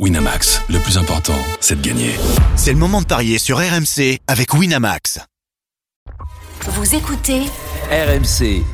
Winamax, le plus important, c'est de gagner. C'est le moment de parier sur RMC avec Winamax. Vous écoutez RMC.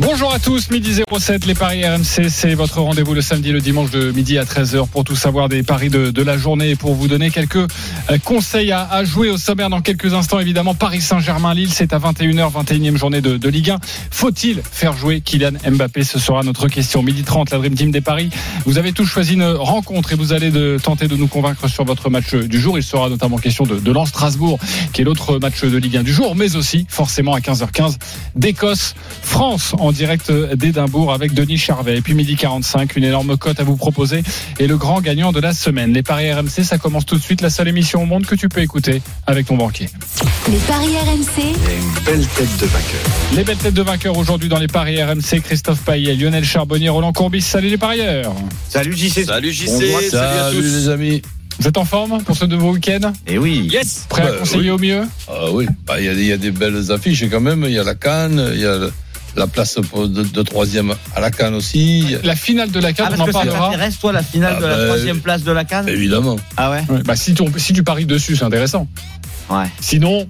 Bonjour à tous, midi 07, les paris RMC, c'est votre rendez-vous le samedi, le dimanche de midi à 13h pour tout savoir des paris de, la journée et pour vous donner quelques euh, conseils à, jouer au sommaire dans quelques instants. Évidemment, Paris Saint-Germain-Lille, c'est à 21h, 21e journée de, Ligue 1. Faut-il faire jouer Kylian Mbappé? Ce sera notre question. Midi 30, la Dream Team des paris. Vous avez tous choisi une rencontre et vous allez tenter de nous convaincre sur votre match du jour. Il sera notamment question de, de Lens Strasbourg, qui est l'autre match de Ligue 1 du jour, mais aussi forcément à 15h15 d'Écosse, France en direct d'Édimbourg avec Denis Charvet. Et puis midi 45, une énorme cote à vous proposer et le grand gagnant de la semaine. Les paris RMC, ça commence tout de suite. La seule émission au monde que tu peux écouter avec ton banquier. Les paris RMC. Et une belle tête de vainqueur. Les belles têtes de vainqueurs aujourd'hui dans les paris RMC. Christophe Payet, Lionel Charbonnier, Roland Courbis. Salut les parieurs. Salut JC. Salut JC. Salut, Salut à tous. les amis. Vous êtes en forme pour ce nouveau week-end? Et oui. Yes. Prêt à Bah, conseiller oui. au mieux? Ah oui, Bah, il y, a des- il y a des belles affiches quand même. Il y a la Cannes, il y a le- la place de, de troisième à la Cannes aussi. A- La finale de la Ah, CAN, parce on en parlera. t'intéresse, toi, la finale Ah, de la bah, troisième place de la Cannes Évidemment. Ah ouais Ouais, bah, si, tu, si tu paries dessus, c'est intéressant. Ouais. Sinon,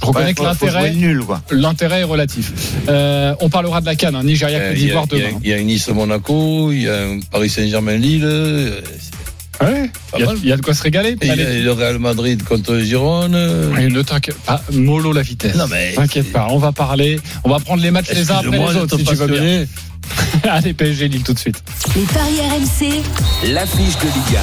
je reconnais Ouais, que l'intérêt. le nul, quoi. L'intérêt est relatif. Euh, on parlera de la Cannes, hein, Nigeria, Euh, Côte Il y, a, d'Ivoire il y a- demain. il y a un Nice-Monaco, il y a un Paris Saint-Germain-Lille. Ouais, pas il y, a, mal. il y a de quoi se régaler. Et il y Allez. a le Real Madrid contre Girone. Ne t'inquiète pas, mollo la vitesse. Non, mais- T'inquiète pas, on va parler, on va prendre les matchs les uns après les autres si tu veux bien. Allez, PSG Lille tout de suite. Les paris RMC. L'affiche de Ligue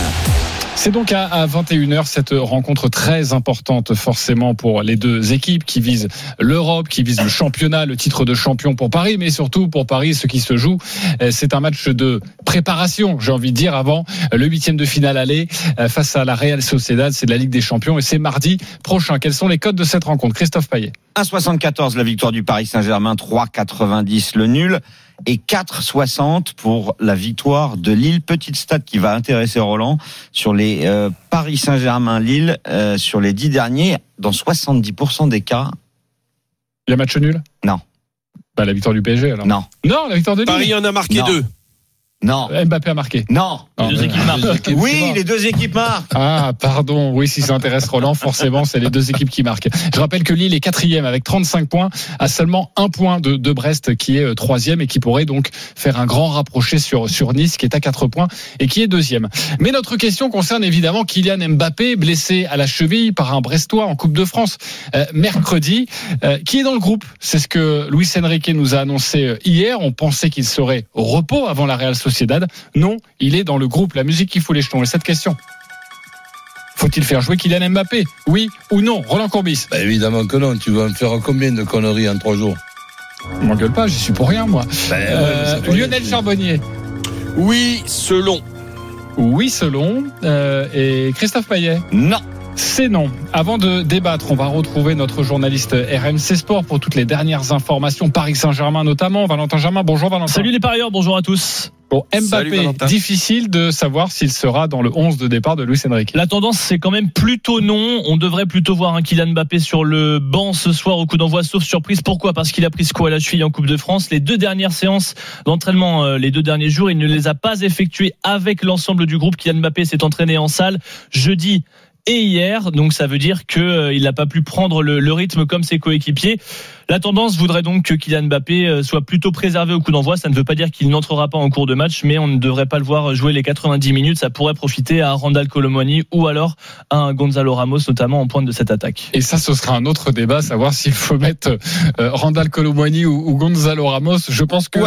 C'est donc à, à 21h cette rencontre très importante forcément pour les deux équipes qui visent l'Europe, qui visent le championnat, le titre de champion pour Paris, mais surtout pour Paris, ce qui se joue, euh, c'est un match de préparation, j'ai envie de dire, avant le huitième de finale aller euh, face à la Real Sociedad, c'est de la Ligue des Champions et c'est mardi prochain. Quels sont les codes de cette rencontre? Christophe Payet. 1,74 la victoire du Paris Saint-Germain, 3,90 le nul et 4,60 pour la victoire de Lille. Petite stat qui va intéresser Roland sur les euh, Paris Saint-Germain-Lille euh, sur les dix derniers. Dans 70% des cas, Il y a match nul Non. Bah, la victoire du PSG alors. non, Non, la victoire de Lille. Paris en a marqué Non. deux. non, Mbappé a marqué. non. Mais- Oui, les deux équipes marquent. Ah, pardon. Oui, si ça intéresse Roland, forcément, c'est les deux équipes qui marquent. Je rappelle que Lille est quatrième avec 35 points, à seulement un point de, de Brest, qui est euh, troisième et qui pourrait donc faire un grand rapproché sur, sur Nice, qui est à quatre points et qui est deuxième. Mais notre question concerne évidemment Kylian Mbappé, blessé à la cheville par un Brestois en Coupe de France euh, mercredi, euh, qui est dans le groupe? C'est ce que Luis Enrique nous a annoncé hier. On pensait qu'il serait au repos avant la Real Sociedad. Non, il est dans le groupe. La musique qui fout les jetons. Et cette question faut-il faire jouer Kylian Mbappé? Oui ou non? Roland Courbis Bah, évidemment que non. Tu vas me faire combien de conneries en trois jours? Je m'engueule pas, j'y suis pour rien moi. Bah, ouais, Euh, Lionel Charbonnier Oui, selon. Oui selon. Euh, et Christophe Payet Non. C'est non. Avant de débattre, on va retrouver notre journaliste RMC Sport pour toutes les dernières informations. Paris Saint-Germain notamment. Valentin Germain, bonjour Valentin. Salut les parieurs, bonjour à tous. Bon, Mbappé, difficile de savoir s'il sera dans le 11 de départ de Luis Enrique. La tendance, c'est quand même plutôt non. On devrait plutôt voir un Kylian Mbappé sur le banc ce soir au coup d'envoi, sauf surprise. Pourquoi? Parce qu'il a pris ce coup à la cheville en Coupe de France. Les deux dernières séances d'entraînement, euh, les deux derniers jours, il ne les a pas effectuées avec l'ensemble du groupe. Kylian Mbappé s'est entraîné en salle jeudi et hier, donc ça veut dire que euh, n'a pas pu prendre le, le rythme comme ses coéquipiers. La tendance voudrait donc que Kylian Mbappé euh, soit plutôt préservé au coup d'envoi. Ça ne veut pas dire qu'il n'entrera pas en cours de match, mais on ne devrait pas le voir jouer les 90 minutes. Ça pourrait profiter à Randall Colomoni ou alors à un Gonzalo Ramos, notamment en pointe de cette attaque. Et ça, ce sera un autre débat, savoir s'il faut mettre euh, Randall Colomwani ou, Gonzalo Ramos. Je pense que.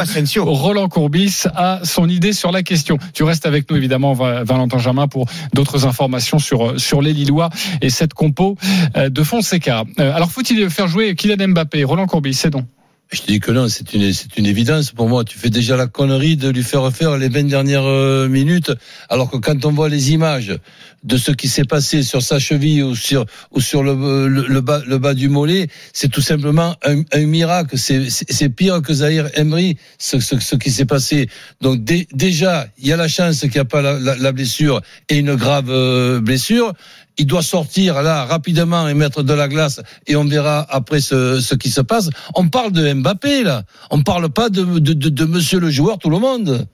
Roland Courbis a son idée sur la question. Tu restes avec nous, évidemment, Va- Valentin Germain, pour d'autres informations sur, sur les Lillois et cette compo euh, de Fonseca. Euh, Alors, faut-il faire jouer Kylian Mbappé Roland Courbis, c'est donc. Je te dis que non, c'est une, c'est une évidence pour moi. Tu fais déjà la connerie de lui faire faire les 20 dernières euh, minutes, alors que quand on voit les images de ce qui s'est passé sur sa cheville ou sur, ou sur le, le, bas, le bas du mollet, c'est tout simplement un, miracle. C'est, c'est, pire que Zahir Emery, ce, ce, qui s'est passé. Donc dé- déjà, il y a la chance qu'il n'y a pas la, la, la blessure et une grave euh, blessure. Il doit sortir là rapidement et mettre de la glace et on verra après ce, qui se passe. On parle de Mbappé là. On parle pas de, de, de, de Monsieur le joueur tout le monde.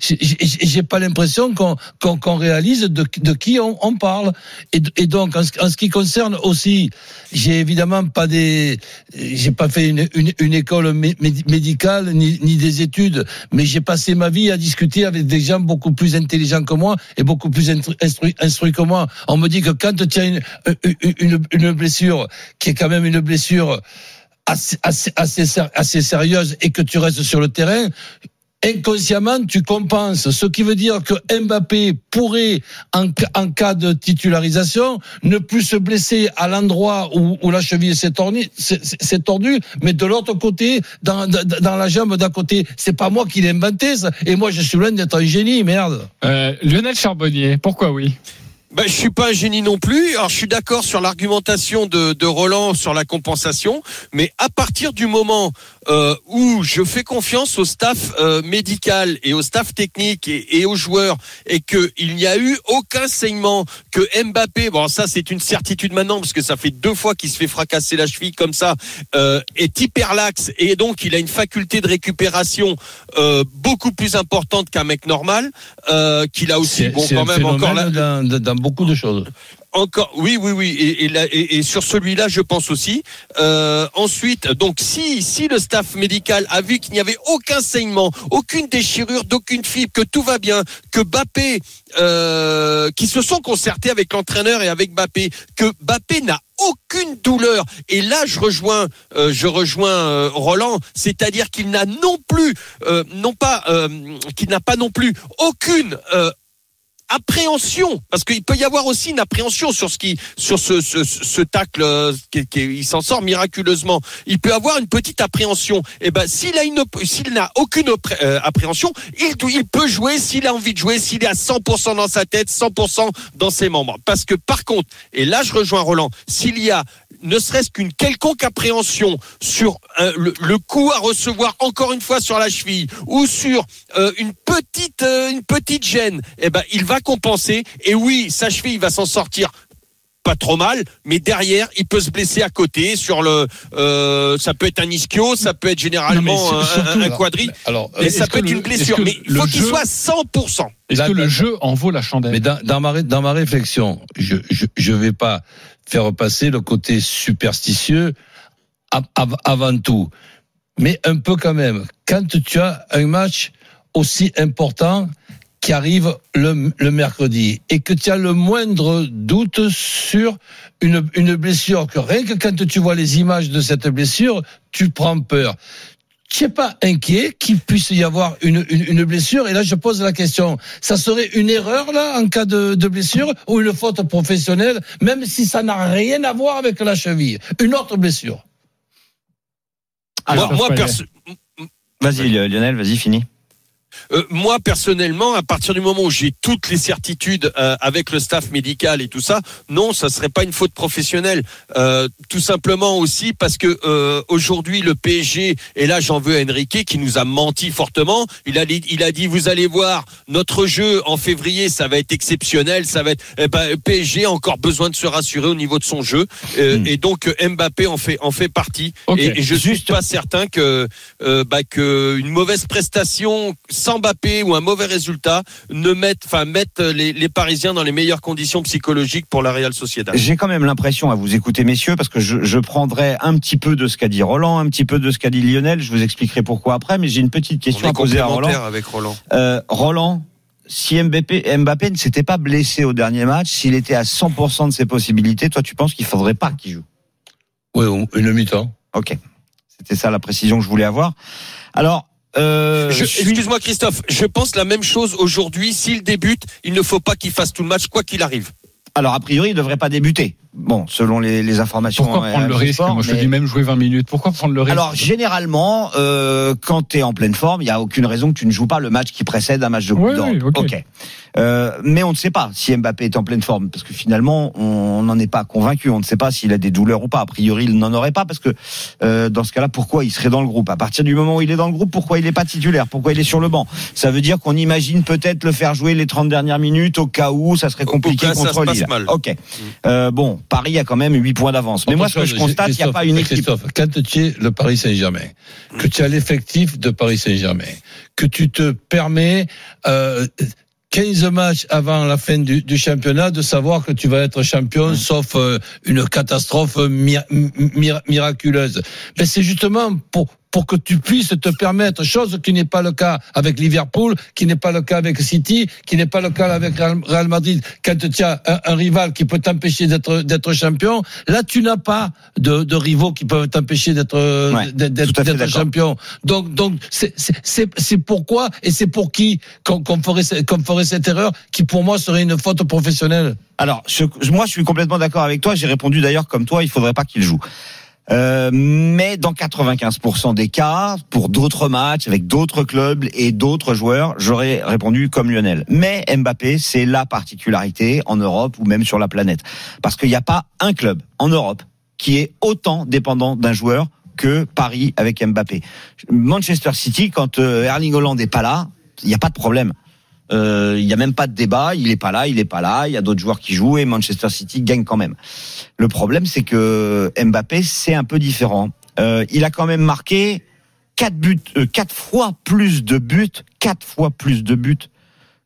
J'ai- pas l'impression qu'on qu'on qu'on réalise de, de qui on, on parle. Et, et donc, en ce, en ce qui concerne aussi, j'ai évidemment pas des, j'ai pas fait une, une, une école mé- médi- médicale ni, ni des études, mais j'ai passé ma vie à discuter avec des gens beaucoup plus intelligents que moi et beaucoup plus instru- instru- instruits que moi. On me dit que quand tu as une, une, une, blessure qui est quand même une blessure assez, assez, assez sérieuse et que tu restes sur le terrain, inconsciemment, tu compenses. Ce qui veut dire que Mbappé pourrait, en, ca- en cas de titularisation, ne plus se blesser à l'endroit où, où la cheville s'est tordue, mais de l'autre côté, dans, dans, dans la jambe d'à côté. C'est pas moi qui l'ai inventé, ça. Et moi, je suis loin d'être un génie, merde. Euh, Lionel Charbonnier, pourquoi oui? Ben, je suis pas un génie non plus. Alors, je suis d'accord sur l'argumentation de, de Roland sur la compensation, mais à partir du moment euh, où je fais confiance au staff euh, médical et au staff technique et, et aux joueurs, et que il n'y a eu aucun saignement, que Mbappé, bon ça c'est une certitude maintenant parce que ça fait deux fois qu'il se fait fracasser la cheville comme ça, euh, est hyperlaxe et donc il a une faculté de récupération euh, beaucoup plus importante qu'un mec normal, euh, qu'il a aussi bon quand même encore là dans beaucoup de choses. Encore, oui, oui, oui, et, et, là- et- sur celui-là, je pense aussi. Euh, ensuite, donc si si le staff médical a vu qu'il n'y avait aucun saignement, aucune déchirure, d'aucune fibre, que tout va bien, que Bappé, euh, qui se sont concertés avec l'entraîneur et avec Bappé, que Bappé n'a aucune douleur. Et là, je rejoins, euh, je rejoins euh, Roland, c'est-à-dire qu'il n'a non plus, non pas, qu'il n'a pas non plus aucune appréhension parce qu'il peut y avoir aussi une appréhension sur ce qui sur ce ce, ce tacle euh, qui, qui- il s'en sort miraculeusement. Il peut avoir une petite appréhension. Et ben s'il a une s'il n'a aucune euh, appréhension il il peut jouer s'il a envie de jouer s'il est à 100% dans sa tête 100% dans ses membres. Parce que par contre et là je rejoins Roland s'il y a ne serait-ce qu'une quelconque appréhension sur euh, le, le coup à recevoir encore une fois sur la cheville ou sur euh, une petite euh, une petite gêne, eh ben il va compenser. Et oui, sa cheville va s'en sortir pas trop mal, mais derrière il peut se blesser à côté sur le euh, ça peut être un ischio, ça peut être généralement un, surtout, un alors, quadri Alors, et est-ce ça que peut être le- une blessure, mais il faut qu'il jeu- soit 100%. Est-ce que le jeu en vaut la chandelle? Mais dans, dans ma, dans ma réflexion, je, je, je vais pas faire passer le côté superstitieux av- av- avant tout. Mais un peu quand même. Quand tu as un match aussi important qui arrive le, le mercredi et que tu as le moindre doute sur une, une blessure, que rien que quand tu vois les images de cette blessure, tu prends peur tu n'es pas inquiet qu'il puisse y avoir une, une, une blessure. Et là, je pose la question, ça serait une erreur là en cas de, de blessure ou une faute professionnelle, même si ça n'a rien à voir avec la cheville? Une autre blessure. Moi, Alors, moi, Payet. perso- Vas-y Lionel, vas-y, fini. Euh, moi personnellement, à partir du moment où j'ai toutes les certitudes euh, avec le staff médical et tout ça, non, ça serait pas une faute professionnelle. Euh, tout simplement aussi parce que euh, aujourd'hui le PSG et là j'en veux à Enrique qui nous a menti fortement. Il a dit, il a dit vous allez voir notre jeu en février, ça va être exceptionnel, ça va être. Eh ben, PSG a encore besoin de se rassurer au niveau de son jeu Euh, Hmm. et donc Mbappé en fait en fait partie. Et, et je suis pas certain que euh, bah, que une mauvaise prestation sans Mbappé ou un mauvais résultat ne mette, enfin mettent les, les Parisiens dans les meilleures conditions psychologiques pour la Real Sociedad. J'ai quand même l'impression à vous écouter, messieurs, parce que je, je prendrai un petit peu de ce qu'a dit Roland, un petit peu de ce qu'a dit Lionel. Je vous expliquerai pourquoi après, mais j'ai une petite On question est à poser à Roland. avec Roland. Euh, Roland, si Mbappé, Mbappé ne s'était pas blessé au dernier match, s'il était à 100% de ses possibilités, toi, tu penses qu'il faudrait pas qu'il joue? Oui, une mi-temps. Ok. C'était ça la précision que je voulais avoir. Alors, euh, Je- Excuse-moi Christophe, je pense la même chose aujourd'hui. S'il débute, il ne faut pas qu'il fasse tout le match, quoi qu'il arrive. alors a priori, il devrait pas débuter. Bon, selon les, les informations. Pourquoi euh, prendre le risque Sport, Moi, je dis même jouer 20 minutes. Pourquoi prendre le risque Alors généralement, euh, quand tu es en pleine forme, il y a aucune raison que tu ne joues pas le match qui précède un match de Coupe Oui, d'Europe. oui, ok. Euh, mais on ne sait pas si Mbappé est en pleine forme parce que finalement, on n'en est pas convaincu. On ne sait pas s'il a des douleurs ou pas. A priori, il n'en aurait pas parce que euh, dans ce cas-là, pourquoi il serait dans le groupe? À partir du moment où il est dans le groupe, pourquoi il n'est pas titulaire? Pourquoi il est sur le banc? Ça veut dire qu'on imagine peut-être le faire jouer les 30 dernières minutes au cas où ça serait compliqué cas où ça contre se passe Lille. mal. Ok. Euh, bon, Paris a quand même 8 points d'avance. Mais moi, ce que je constate, il n'y a pas une équipe. Christophe, quand tu es le Paris Saint-Germain, que tu as l'effectif de Paris Saint-Germain, que tu te permets euh, 15 matchs avant la fin du, du, championnat de savoir que tu vas être champion, sauf euh, une catastrophe mi mi miraculeuse. Mais c'est justement pour pour que tu puisses te permettre, chose qui n'est pas le cas avec Liverpool, qui n'est pas le cas avec City, qui n'est pas le cas avec Real Madrid. Quand tu as un, un rival qui peut t'empêcher d'être d'être champion, là tu n'as pas de, de, rivaux qui peuvent t'empêcher d'être ouais, d'être champion. Donc donc c'est c'est pourquoi et c'est pour qui qu'on qu ferait qu'on ferait cette erreur qui pour moi serait une faute professionnelle. Alors je, moi je suis complètement d'accord avec toi. J'ai répondu d'ailleurs comme toi, il faudrait pas qu'il joue. Euh, mais dans 95% des cas, pour d'autres matchs avec d'autres clubs et d'autres joueurs, j'aurais répondu comme Lionel. Mais Mbappé, c'est la particularité en Europe ou même sur la planète, parce qu'il n'y a pas un club en Europe qui est autant dépendant d'un joueur que Paris avec Mbappé. Manchester City, quand euh, Erling Holland n'est pas là, il n'y a pas de problème. Il euh, n'y a même pas de débat. Il est pas là, il est pas là. Il y a d'autres joueurs qui jouent et Manchester City gagne quand même. Le problème, c'est que Mbappé, c'est un peu différent. Euh, il a quand même marqué quatre buts, euh, quatre fois plus de buts, quatre fois plus de buts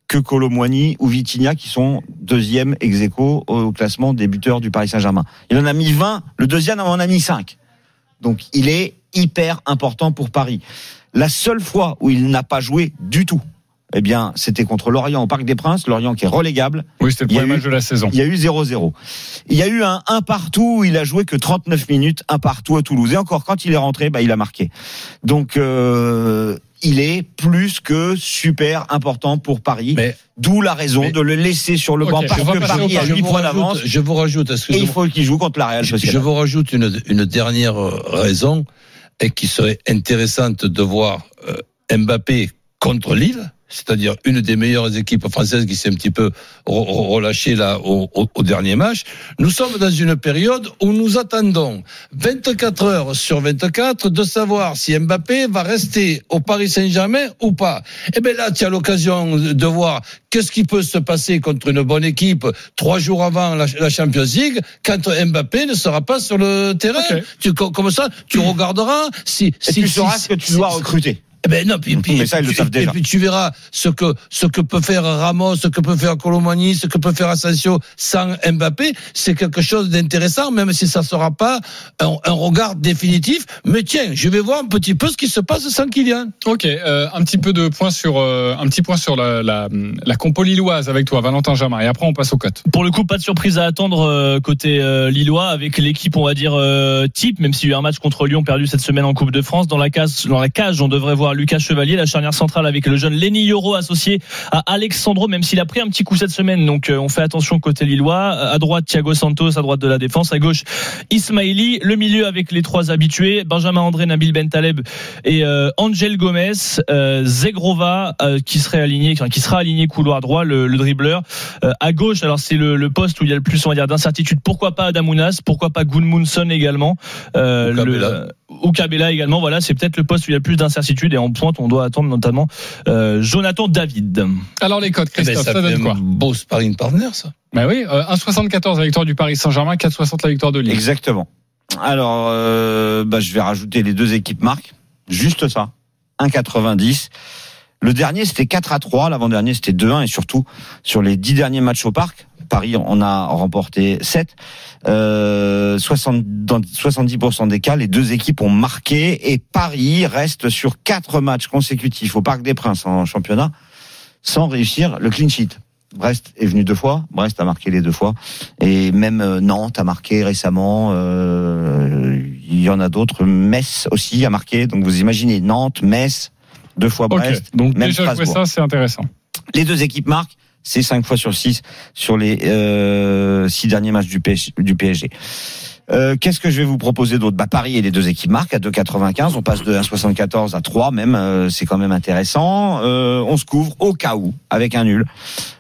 que Colomwani ou Vitinha qui sont deuxième ex aequo au classement des buteurs du Paris Saint-Germain. Il en a mis 20, le deuxième en a mis 5. Donc il est hyper important pour Paris. La seule fois où il n'a pas joué du tout, eh bien, c'était contre Lorient au Parc des Princes, Lorient qui est relégable. Oui, c'était le premier match de la saison. Il y a eu 0-0. Il y a eu un 1 partout où il a joué que 39 minutes, un partout à Toulouse. Et encore, quand il est rentré, bah, il a marqué. Donc, euh, il est plus que super important pour Paris. D'où la raison mais, de le laisser sur le banc parce que Paris a 8 points d'avance. Je vous rajoute, et il faut qu'il joue contre la Real Sociedad. Je vous rajoute une, une dernière raison et qui serait intéressante de voir euh, Mbappé contre Lille c'est-à-dire une des meilleures équipes françaises qui s'est un petit peu relâchée là au, au, au, dernier match. Nous sommes dans une période où nous attendons 24 heures sur 24 de savoir si Mbappé va rester au Paris Saint-Germain ou pas. Et bien là, tu as l'occasion de voir qu'est-ce qui peut se passer contre une bonne équipe trois jours avant la, la Champions League quand Mbappé ne sera pas sur le terrain. Okay. Tu, comme ça, tu regarderas si, Et si tu sauras si, que tu dois recruter. Eh ben non, puis, ça, ils le savent et déjà. puis tu verras ce que ce que peut faire Ramos, ce que peut faire Colomani, ce que peut faire Asensio sans Mbappé, c'est quelque chose d'intéressant, même si ça sera pas un, un, regard définitif. Mais tiens, je vais voir un petit peu ce qui se passe sans Kylian. Ok, euh, un petit peu de point sur euh, un petit point sur la, la, la compo lilloise avec toi, Valentin Jamin, et après on passe au cote. Pour le coup, pas de surprise à attendre euh, côté lillois avec l'équipe, on va dire type, même s'il y a eu un match contre Lyon perdu cette semaine en Coupe de France. Dans la case, dans la cage, on devrait voir Lucas Chevalier, la charnière centrale avec le jeune Lenny Yoro associé à Alexandro, même s'il a pris un petit coup cette semaine. Donc euh, on fait attention côté lillois. À droite, Thiago Santos, à droite de la défense. À gauche, Ismaili. Le milieu avec les trois habitués, Benjamin André, Nabil Bentaleb et euh, Angel Gomez. Euh, Zegrova qui serait aligné, qui sera aligné couloir droit, le, le dribbleur. à gauche, alors c'est le, le, poste où il y a le plus, on va dire, d'incertitude. Pourquoi pas Adamounas Pourquoi pas Gunmunson également le, ou Cabella également. Voilà, c'est peut-être le poste où il y a le plus d'incertitude et en pointe, on doit attendre notamment euh, Jonathan David. Alors les codes, Christophe, eh ben, ça, ça donne quoi Beau sparring partner, ça. Ben oui, euh, 1,74 la victoire du Paris Saint-Germain, 4,60 la victoire de Lille. Exactement. Alors, euh, bah, je vais rajouter les deux équipes marques, juste ça, 1,90. Le dernier, c'était 4 à 3. L'avant-dernier, c'était 2-1. Et surtout, sur les 10 derniers matchs au parc, Paris on a remporté 7. Euh, 60, dans 70% des cas, les deux équipes ont marqué et Paris reste sur quatre matchs consécutifs au Parc des Princes en championnat sans réussir le clean sheet. Brest est venu deux fois, Brest a marqué les deux fois, et même Nantes a marqué récemment. Euh, il y en a d'autres. Metz aussi a marqué. Donc vous imaginez Nantes, Metz, deux fois Brest. Okay. Donc même déjà jouer ça, c'est intéressant. Les deux équipes marquent c'est 5 fois sur 6 sur les euh, six derniers matchs du PSG. Du PSG. Euh, Qu'est-ce que je vais vous proposer d'autre? Bah, Paris et les deux équipes marquent à 2,95. On passe de 1,74 à 3 même. Euh, c'est quand même intéressant. Euh, on se couvre au cas où avec un nul.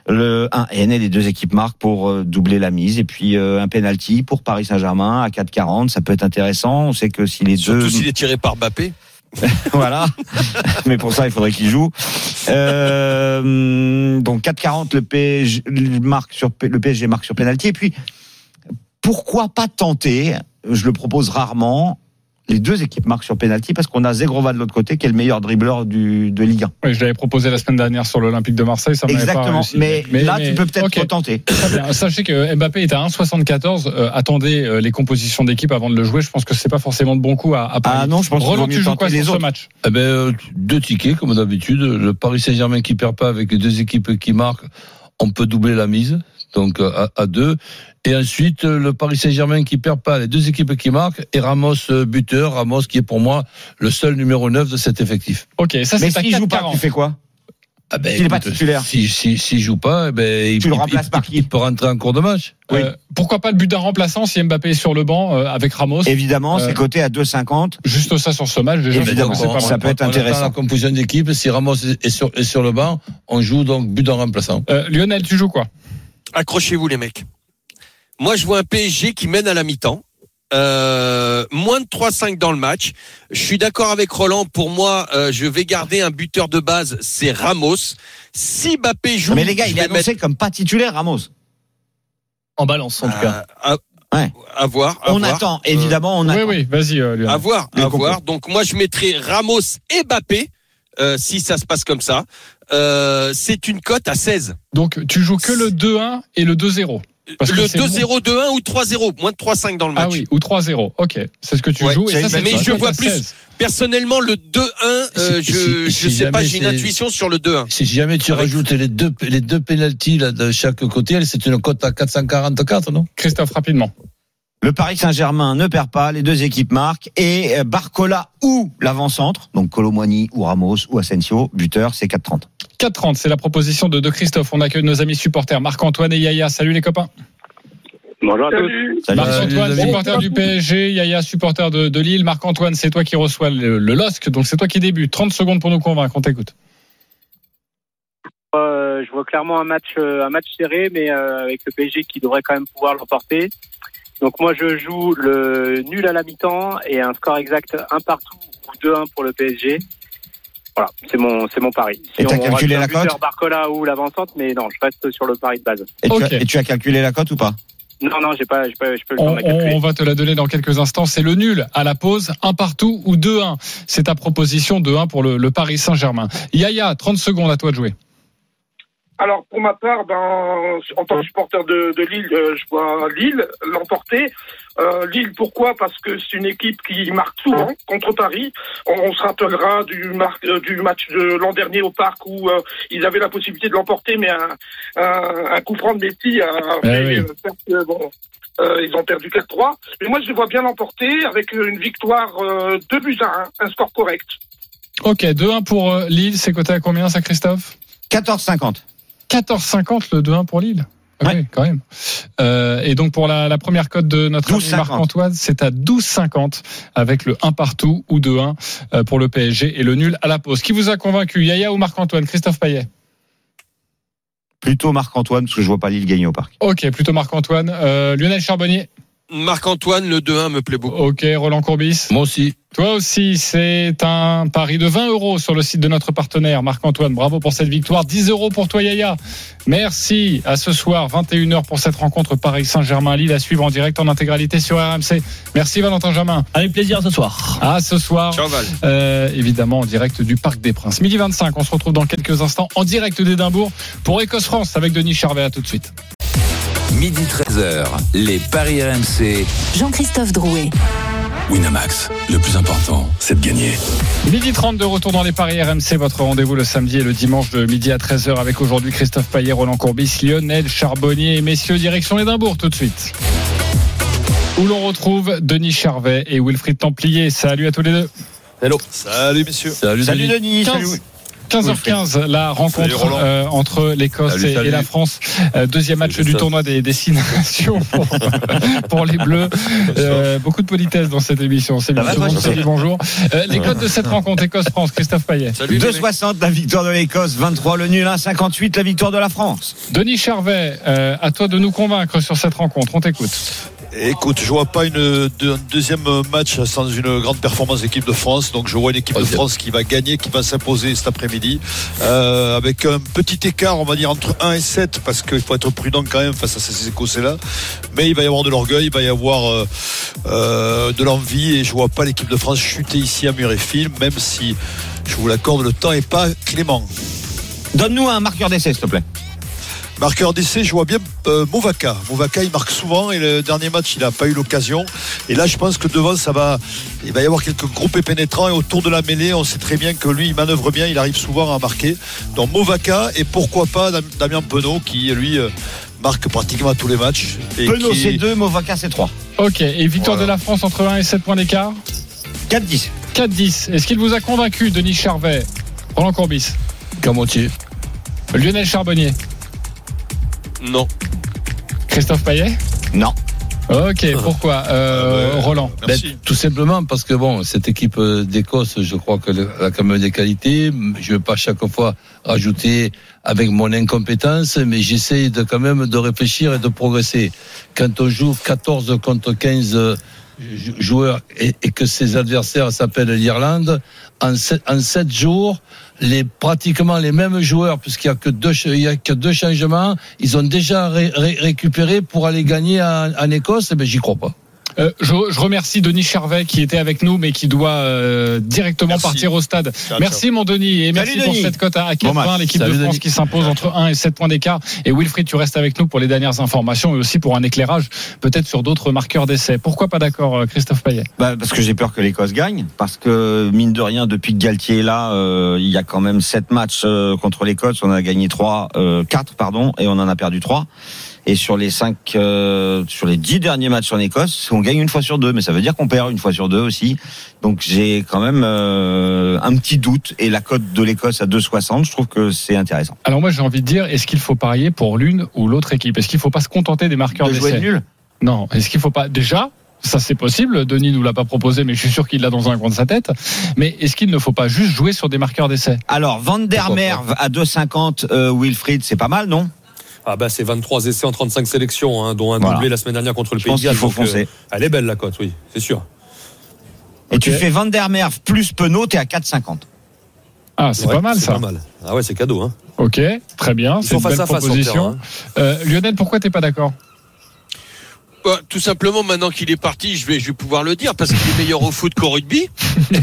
Le 1 N et les deux équipes marquent pour doubler la mise. Et puis un penalty pour Paris Saint-Germain à 4,40. Ça peut être intéressant. On sait que si les Surtout deux... s'il est tiré par Bappé. voilà. Mais pour ça, il faudrait qu'il joue. Euh, donc 4,40 le PSG marque sur le PSG marque sur penalty et puis pourquoi pas tenter Je le propose rarement. Les deux équipes marquent sur penalty parce qu'on a Zegrova de l'autre côté qui est le meilleur dribbleur du, de Ligue 1. Oui, je l'avais proposé la semaine dernière sur l'Olympique de Marseille. Ça pas Exactement. réussi. Mais, là, tu peux peut-être bien. Sachez que Mbappé est à 1,74. Euh, attendez euh, les compositions d'équipe avant de le jouer. Je pense que c'est pas forcément de bon coup à, à parier. Ah non, je pense Roland, tu joues tenter quoi les sur ce autres. match Eh ben, euh, deux tickets, comme d'habitude. Le Paris Saint-Germain qui perd pas avec les deux équipes qui marquent, on peut doubler la mise, donc euh, à, à deux. Et ensuite, euh, le Paris Saint-Germain qui perd pas, les deux équipes qui marquent, et Ramos euh, buteur, Ramos qui est pour moi le seul numéro 9 de cet effectif. Ok, ça Mais c'est à s'il joue pas, 4,40. tu fais quoi Ah ben, S'il est pas titulaire. Si, si, s'il joue pas, eh ben, il, Tu le il- remplaces il- par qui il peut rentrer en cours de match. Oui. Euh, pourquoi pas le but d'un remplaçant si Mbappé est sur le banc euh, avec Ramos Évidemment, Euh, c'est coté à 2,50. Juste ça sur ce match déjà. je Évidemment, c'est pas ça peut être intéressant. la composition d'équipe. Si Ramos est sur, est sur le banc, on joue donc but d'un remplaçant. Euh, Lionel, tu joues quoi? Accrochez-vous les mecs. Moi, je vois un PSG qui mène à la mi-temps. Euh, moins de 3-5 dans le match. Je suis d'accord avec Roland. Pour moi, euh, je vais garder un buteur de base, c'est Ramos. Si Mbappé joue, Mais les gars, il est annoncé comme pas titulaire, Ramos. En balance, en tout cas. mettre- à, Ouais. à voir. à On voir. attend, évidemment, on Oui, attend. oui, vas-y euh, Lionel. À voir, à voir. Donc moi, je mettrai Ramos et Mbappé. euh, si ça se passe comme ça, Euh, c'est une cote à 16. Donc tu joues que le 2-1 et le 2-0. Parce que le c'est 2-0, 2-1 ou 3-0, moins de 3-5 dans le match. Ah oui, ou 3-0. Ok, c'est ce que tu Ouais, joues. Et ça, mais je vois plus. 16. Personnellement, le 2-1, euh, Si- je si sais pas, j'ai une intuition sur le 2-1. Si jamais tu Avec- rajoutes les deux, les deux pénalties là, de chaque côté, c'est une cote à 444, non? Christophe, rapidement. Le Paris Saint-Germain ne perd pas, les deux équipes marquent et euh, Barcola ou l'avant-centre, donc Colomwani ou Ramos ou Asensio, buteur, c'est 4,30. 4-30, c'est la proposition de, de Christophe. On accueille nos amis supporters Marc-Antoine et Yaya. Salut les copains. Bonjour à tous. Salut. Marc-Antoine, supporter du PSG, Yaya, supporter de, de Lille. Marc-Antoine, c'est toi qui reçois le, le LOSC, donc c'est toi qui débute. 30 secondes pour nous convaincre, on t'écoute. Euh, je vois clairement un match, euh, un match serré, mais euh, avec le PSG qui devrait quand même pouvoir l'emporter. Donc moi je joue le nul à la mi-temps et un score exact un partout ou 2-1 pour le PSG. Voilà, c'est mon c'est mon pari. Et t'as on calculé la cote Barcola ou l'avant-centre, mais non, je reste sur le pari de base. Et, tu as, et tu as calculé la cote ou pas? Non, non, j'ai pas, j'ai pas, je peux le temps On, de la calculer. on- va te la donner dans quelques instants. C'est le nul à la pause, un partout ou 2-1. C'est ta proposition de 1 pour le, le Paris Saint-Germain. Yaya, 30 secondes à toi de jouer. Alors pour ma part, ben, en tant que supporter de, de Lille, euh, je vois Lille l'emporter. Euh, Lille, pourquoi? Parce que c'est une équipe qui marque souvent contre Paris. On, on se rappellera du, mar- euh, du match de l'an dernier au parc où euh, ils avaient la possibilité de l'emporter, mais un, un, un coup franc de Messi a Eh fait oui. bon, euh, ils ont perdu 4-3. Mais moi, je les vois bien l'emporter avec une victoire euh, 2 buts à 1, un score correct. Ok, 2-1 pour Lille. C'est coté à combien ça, Christophe? 14,50. 14,50 le 2-1 pour Lille. Ah Ouais. Oui, quand même. Euh, et donc pour la, la première cote de notre ami 12,50. Marc-Antoine, c'est à 12,50 avec le 1 partout ou 2-1 euh, pour le PSG et le nul à la pause. Qui vous a convaincu, Yaya ou Marc-Antoine? Christophe Payet Plutôt Marc-Antoine, parce que je vois pas Lille gagner au parc. Ok, plutôt Marc-Antoine. Euh, Lionel Charbonnier Marc-Antoine, le 2-1 me plaît beaucoup. Ok, Roland Courbis Moi aussi. Toi aussi, c'est un pari de 20 euros sur le site de notre partenaire Marc-Antoine. Bravo pour cette victoire. 10 euros pour toi, Yaya. Merci. À ce soir, 21h pour cette rencontre Paris Saint-Germain-Lille à suivre en direct en intégralité sur RMC. Merci Valentin Jamin. Avec plaisir ce soir. À ce soir. Ciao Val. Euh, évidemment en direct du Parc des Princes. Midi 25, on se retrouve dans quelques instants en direct d'Édimbourg pour Écosse-France avec Denis Charvet. À tout de suite. Midi 13h, les Paris RMC. Jean-Christophe Drouet. Winamax, le plus important, c'est de gagner. Midi 30 de retour dans les Paris RMC, votre rendez-vous le samedi et le dimanche de midi à 13h avec aujourd'hui Christophe Payet, Roland Courbis, Lionel Charbonnier et messieurs direction Édimbourg tout de suite. Où l'on retrouve Denis Charvet et Wilfried Templier. Salut à tous les deux. Hello. Salut messieurs. Salut, Salut Denis. Denis, 15. salut. 15h15, la rencontre euh, entre l'Écosse et, la France. Euh, deuxième match Salut, du tournoi des destinations pour, pour les Bleus. Euh, beaucoup de politesse dans cette émission. C'est bien. dit bonjour. Euh, les codes de cette rencontre Écosse-France, Christophe Payet. Salut les mecs. 2,60 la victoire de l'Écosse, 23 le nul, 1,58 la victoire de la France. Denis Charvet, euh, à toi de nous convaincre sur cette rencontre. On t'écoute. Écoute, je vois pas une, un deuxième match sans une grande performance d'équipe de France. Donc je vois une équipe de France qui va gagner, qui va s'imposer cet après-midi. Euh, avec un petit écart, on va dire, entre 1 et 7, parce qu'il faut être prudent quand même face à ces Écossais-là. Mais il va y avoir de l'orgueil, il va y avoir euh, euh, de l'envie. Et je vois pas l'équipe de France chuter ici à Murrayfield, même si, je vous l'accorde, le temps est pas clément. Donne-nous un marqueur d'essai, s'il te plaît. Marqueur d'essai, je vois bien euh, Movaka. Movaka, il marque souvent et le dernier match, il n'a pas eu l'occasion. Et là, je pense que devant, ça va, il va y avoir quelques groupes pénétrants et autour de la mêlée, on sait très bien que lui, il manœuvre bien, il arrive souvent à marquer. Donc Movaka et pourquoi pas Dam- Damien Penaud qui, lui, euh, marque pratiquement à tous les matchs. Penaud, qui- c'est 2, Movaka, c'est 3. Ok, et victoire Voilà. de la France entre 1 et 7 points d'écart 4-10. 4-10. Est-ce qu'il vous a convaincu, Denis Charvet Roland Courbis? Camotier. Lionel Charbonnier Non. Christophe Payet Non. Ok, pourquoi euh, Ah ouais. Roland Ben, tout simplement parce que bon, cette équipe d'Écosse, je crois qu'elle a quand même des qualités. Je ne vais pas chaque fois rajouter avec mon incompétence, mais j'essaye de quand même de réfléchir et de progresser. Quand on joue 14 contre 15 euh, jou- joueurs et, et que ses adversaires s'appellent l'Irlande, en 7, en sept jours, les pratiquement les mêmes joueurs, puisqu'il y a que deux, il y a que deux changements, ils ont déjà ré- ré- récupéré pour aller gagner en, en Écosse. Eh ben, j'y crois pas. Euh, je, je remercie Denis Charvet qui était avec nous mais qui doit euh, directement Merci. partir au stade. Ciao, merci mon Denis et merci pour Denis. cette cote à, à Bon 4 match. l'équipe de France Denis. qui s'impose entre 1 et 7 points d'écart. Et Wilfried, tu restes avec nous pour les dernières informations et aussi pour un éclairage peut-être sur d'autres marqueurs d'essai. Pourquoi pas d'accord euh, Christophe Payet? Bah, parce que j'ai peur que l'Écosse gagne. Parce que, mine de rien, depuis que Galtier est là, euh, il y a quand même 7 matchs euh, contre l'Écosse. On a gagné 3, euh, 4, pardon, et on en a perdu 3. Et sur les 5, sur les 10 derniers matchs en Écosse, on gagne une fois sur deux. Mais ça veut dire qu'on perd une fois sur deux aussi. Donc j'ai quand même euh, un petit doute. Et la cote de l'Écosse à 2,60, je trouve que c'est intéressant. Alors moi j'ai envie de dire, est-ce qu'il faut parier pour l'une ou l'autre équipe? Est-ce qu'il faut pas se contenter des marqueurs De jouer d'essai? nul? Non, est-ce qu'il faut pas déjà ça c'est possible, Denis nous l'a pas proposé mais je suis sûr qu'il l'a dans un coin de sa tête. Mais est-ce qu'il ne faut pas juste jouer sur des marqueurs d'essai? Alors, Van der Merwe à 2,50, euh, Wilfried, c'est pas mal, non? Ah bah c'est 23 essais en 35 sélections, hein, dont un Voilà. doublé la semaine dernière contre le Je Pays de Galles. qu'il faut donc, euh, elle est belle la cote, oui, c'est sûr. Et tu fais Van der Merwe plus Penaud, t'es à 4,50. Ah c'est Ouais, pas mal c'est ça. Pas mal. Ah ouais, c'est cadeau. Hein. Ok, très bien, Ils c'est une face belle à face proposition. terrain, Euh, Lionel, pourquoi t'es pas d'accord? Bah, tout simplement, maintenant qu'il est parti, je vais, je vais pouvoir le dire parce qu'il est meilleur au foot qu'au rugby.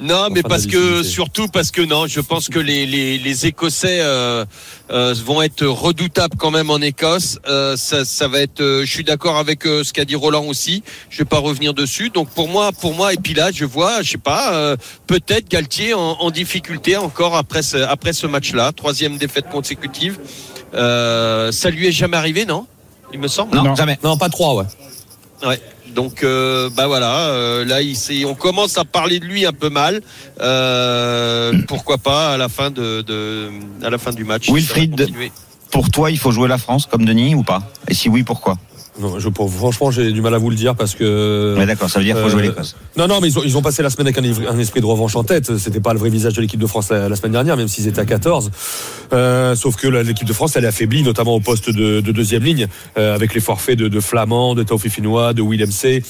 non, mais parce que surtout parce que non, je pense que les les, les Écossais euh, euh, vont être redoutables quand même en Écosse. Euh, ça, ça va être. euh, je suis d'accord avec euh, ce qu'a dit Roland aussi. Je vais pas revenir dessus. Donc pour moi, pour moi, et puis là, je vois, je sais pas, euh, peut-être Galtier en, en difficulté encore après ce, après ce match-là, troisième défaite consécutive. Euh, ça lui est jamais arrivé, non? Il me semble. Non, Non. jamais. Non, pas trois, ouais. Ouais. Donc euh, bah voilà, euh, là il on commence à parler de lui un peu mal. Euh, pourquoi pas à la fin de, de à la fin du match. Wilfried, pour toi, il faut jouer la France comme Denis ou pas? Et si oui, pourquoi? Non, je, franchement, j'ai du mal à vous le dire parce que. Ouais, d'accord, ça veut dire qu'il faut Euh, jouer l'Écosse. Non, non, mais ils ont, ils ont passé la semaine avec un, un esprit de revanche en tête. C'était pas le vrai visage de l'équipe de France la, la semaine dernière, même s'ils étaient à 14. Euh, sauf que l'équipe de France, elle est affaiblie, notamment au poste de, de deuxième ligne, euh, avec les forfaits de, de Flamand, de Taufifinois, de Willem C.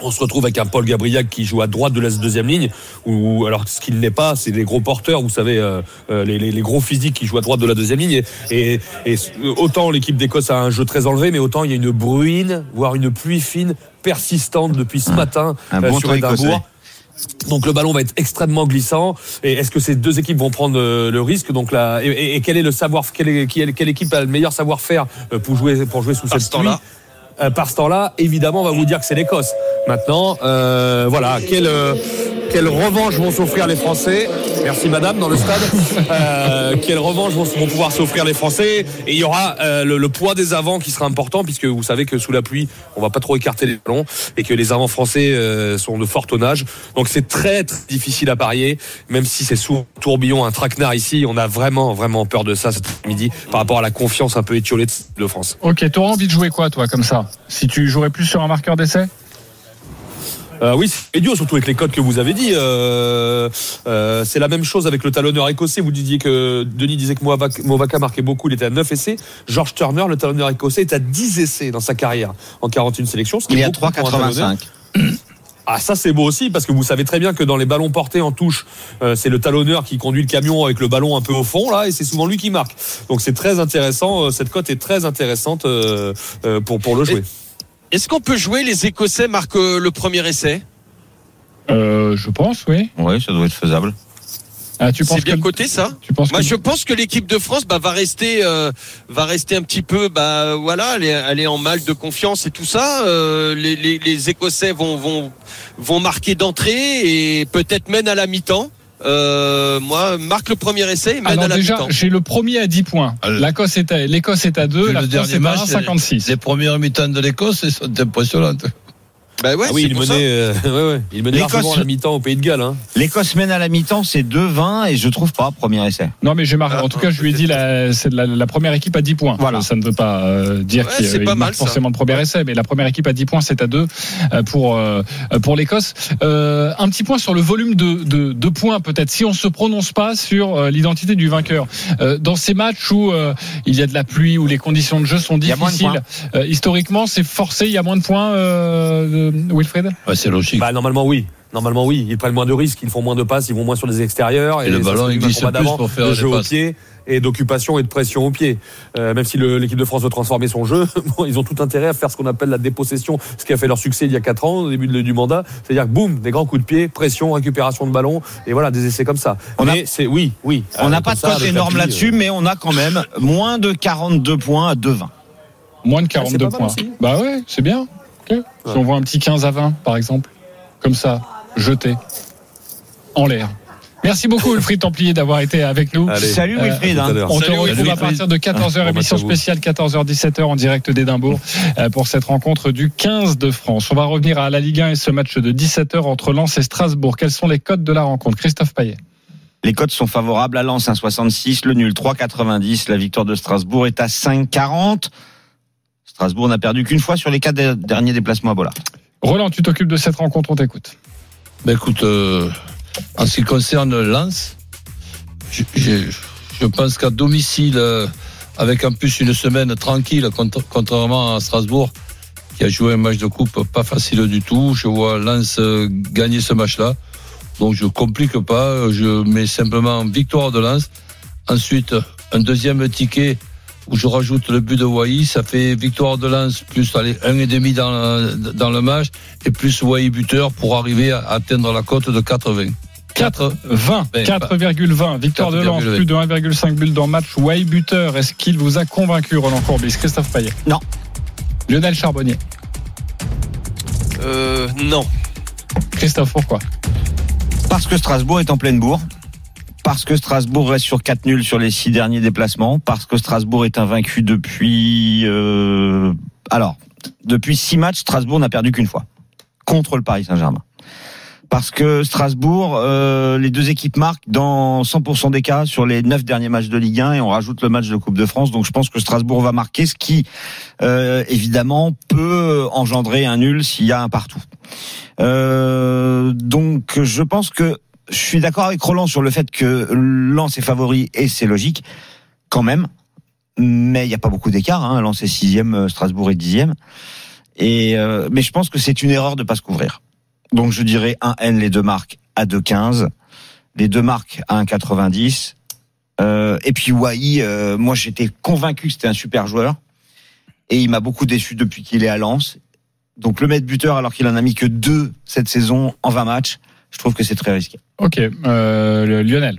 On se retrouve avec un Paul Gabriel qui joue à droite de la deuxième ligne, ou alors ce qu'il n'est pas, c'est les gros porteurs, vous savez, euh, euh, les, les- les gros physiques qui jouent à droite de la deuxième ligne. Et, et- et autant l'équipe d'Écosse a un jeu très enlevé, mais autant il y a une bruine, voire une pluie fine persistante depuis ce matin Un euh, bon sur Édimbourg. Donc le ballon va être extrêmement glissant. Et est-ce que ces deux équipes vont prendre euh, le risque? Donc là, et, et- et quel est le savoir quelle, quelle équipe a le meilleur savoir-faire euh, pour jouer pour jouer sous Par cette ce temps-là. Euh, par ce temps-là, évidemment, on va vous dire que c'est l'Écosse. Maintenant, euh, voilà, quelle, euh, quelle revanche vont s'offrir les Français Merci Madame dans le stade. Euh, quelle revanche vont, pouvoir s'offrir les Français Et il y aura euh, le, le poids des avants qui sera important puisque vous savez que sous la pluie, on va pas trop écarter les ballons et que les avants français euh, sont de fort tonnage. Donc c'est très, très difficile à parier, même si c'est sous tourbillon, un traquenard ici. On a vraiment, vraiment peur de ça cet midi par rapport à la confiance un peu étiolée de- France. Ok, t'aurais envie de jouer quoi, toi, comme ça? Si tu jouerais plus sur un marqueur d'essai? Euh, oui, c'est idiot, surtout avec les codes que vous avez dit. Euh, euh, c'est la même chose avec le talonneur écossais. Vous disiez que Denis disait que Movaca, Movaca marquait beaucoup, il était à 9 essais. George Turner, le talonneur écossais, est à 10 essais dans sa carrière en 41 sélections. ce qui Il est à beaucoup pour un talonneur. 3,85. Ah ça c'est beau aussi parce que vous savez très bien que dans les ballons portés en touche, euh, c'est le talonneur qui conduit le camion avec le ballon un peu au fond là et c'est souvent lui qui marque. Donc c'est très intéressant, euh, cette cote est très intéressante euh, euh, pour pour le jouer. Est-ce qu'on peut jouer les Écossais marquent euh, le premier essai? Euh, je pense, oui. Oui, ça doit être faisable. Ah, tu penses C'est bien que- coté ça? Tu penses Moi, que- je pense que l'équipe de France bah, va rester, euh, va rester un petit peu, bah voilà, elle est, elle est en mal de confiance et tout ça. Euh, les, les, les Écossais vont, vont, vont marquer d'entrée et peut-être mènent à la mi-temps. Euh, moi, marque le premier essai et mène Alors à la déjà, j'ai le premier à 10 points. L'Écosse est à, l'Écosse est à 2, Puis la le France dernier est à match, 1,56. Les premières mi-temps de l'Écosse sont impressionnantes. Bah ouais, Ah oui, c'est il menait, euh, ouais, ouais, il menait largement à la mi-temps au Pays de Galles. Hein. L'Écosse mène à la mi-temps, c'est 2-20 et je trouve pas premier essai. Non, mais j'ai marqué. En tout cas, je lui ai dit la, c'est la, la première équipe à 10 points. Voilà. Ça ne veut pas euh, dire Ouais, qu'il pas marque mal, forcément le premier essai, mais la première équipe à 10 points, c'est à 2 euh, pour euh, pour l'Écosse. Euh, un petit point sur le volume de, de, de points, peut-être. Si on se prononce pas sur euh, l'identité du vainqueur, Euh, dans ces matchs où euh, il y a de la pluie, où les conditions de jeu sont difficiles, euh, historiquement, c'est forcé. Il y a moins de points, euh, de- Wilfried. Ouais, c'est logique. Bah normalement oui. Normalement oui, ils prennent moins de risques, ils font moins de passes, ils vont moins sur les extérieurs Et le ça ballon, il glisse plus d'avant, pour faire de les jeu au pied et d'occupation et de pression au pied. Euh, même si le- l'équipe de France veut transformer son jeu, bon, ils ont tout intérêt à faire ce qu'on appelle la dépossession, ce qui a fait leur succès il y a 4 ans au début de- du mandat, c'est-à-dire que boum, des grands coups de pied, pression, récupération de ballon et voilà des essais comme ça. On a- Mais c'est oui, oui. On Euh, n'a comme pas de cote énorme là-dessus, euh, mais on a quand même moins de 42 points à 2-20. Moins de c'est 42 pas mal points. Bah ouais, c'est bien. Si on voit un petit 15 à 20, par exemple, comme ça, jeté en l'air. Merci beaucoup, Wilfried Templier, d'avoir été avec nous. Allez. Salut Euh, Wilfried. hein. l'heure. On te Salut, retrouve Wilfried. à partir de 14h, Bon émission spéciale 14h-17h en direct d'Édimbourg euh, pour cette rencontre du 15 de France. On va revenir à la Ligue 1 et ce match de 17h entre Lens et Strasbourg. Quels sont les codes de la rencontre? Christophe Payet. Les cotes sont favorables à Lens 1,66, le nul 3,90, la victoire de Strasbourg est à 5,40. Strasbourg n'a perdu qu'une fois sur les quatre de- derniers déplacements à Bollard. Roland, tu t'occupes de cette rencontre, on t'écoute. Ben écoute, euh, en ce qui concerne Lens, je, je- je pense qu'à domicile, euh, avec en plus une semaine tranquille, contra- contrairement à Strasbourg, qui a joué un match de coupe pas facile du tout, je vois Lens euh, gagner ce match-là. Donc je complique pas, je mets simplement victoire de Lens. Ensuite, un deuxième ticket où je rajoute le but de Wai, ça fait victoire de Lens plus allez, un et demi dans, le- dans le match et plus Wai buteur pour arriver à atteindre la cote de 80. 4 20, Ben, 4,20. Victoire de Lens, 4,20. plus de 1,5 buts dans le match. Way buteur, est-ce qu'il vous a convaincu, Roland Courbis? Christophe Payet Non. Lionel Charbonnier Euh, non. Christophe, pourquoi? Parce que Strasbourg est en pleine bourre. Parce que Strasbourg reste sur 4 nuls sur les 6 derniers déplacements. Parce que Strasbourg est invaincu depuis... euh, alors, depuis 6 matchs, Strasbourg n'a perdu qu'une fois. Contre le Paris Saint-Germain. Parce que Strasbourg, euh, les deux équipes marquent dans 100% des cas sur les 9 derniers matchs de Ligue 1 et on rajoute le match de Coupe de France. Donc je pense que Strasbourg va marquer, ce qui euh, évidemment peut engendrer un nul s'il y a un partout. Euh, donc je pense que je suis d'accord avec Roland sur le fait que Lens est favori et c'est logique quand même. Mais il n'y a pas beaucoup d'écart. Hein. Lens est sixième, Strasbourg est dixième. Et euh, mais je pense que c'est une erreur de pas se couvrir. Donc je dirais un N les deux marques à 2,15, les deux marques à 1,90. Euh, et puis Wai, euh, moi j'étais convaincu que c'était un super joueur et il m'a beaucoup déçu depuis qu'il est à Lens. Donc le mettre buteur alors qu'il en a mis que deux cette saison en 20 matchs, je trouve que c'est très risqué. Ok, euh, Lionel.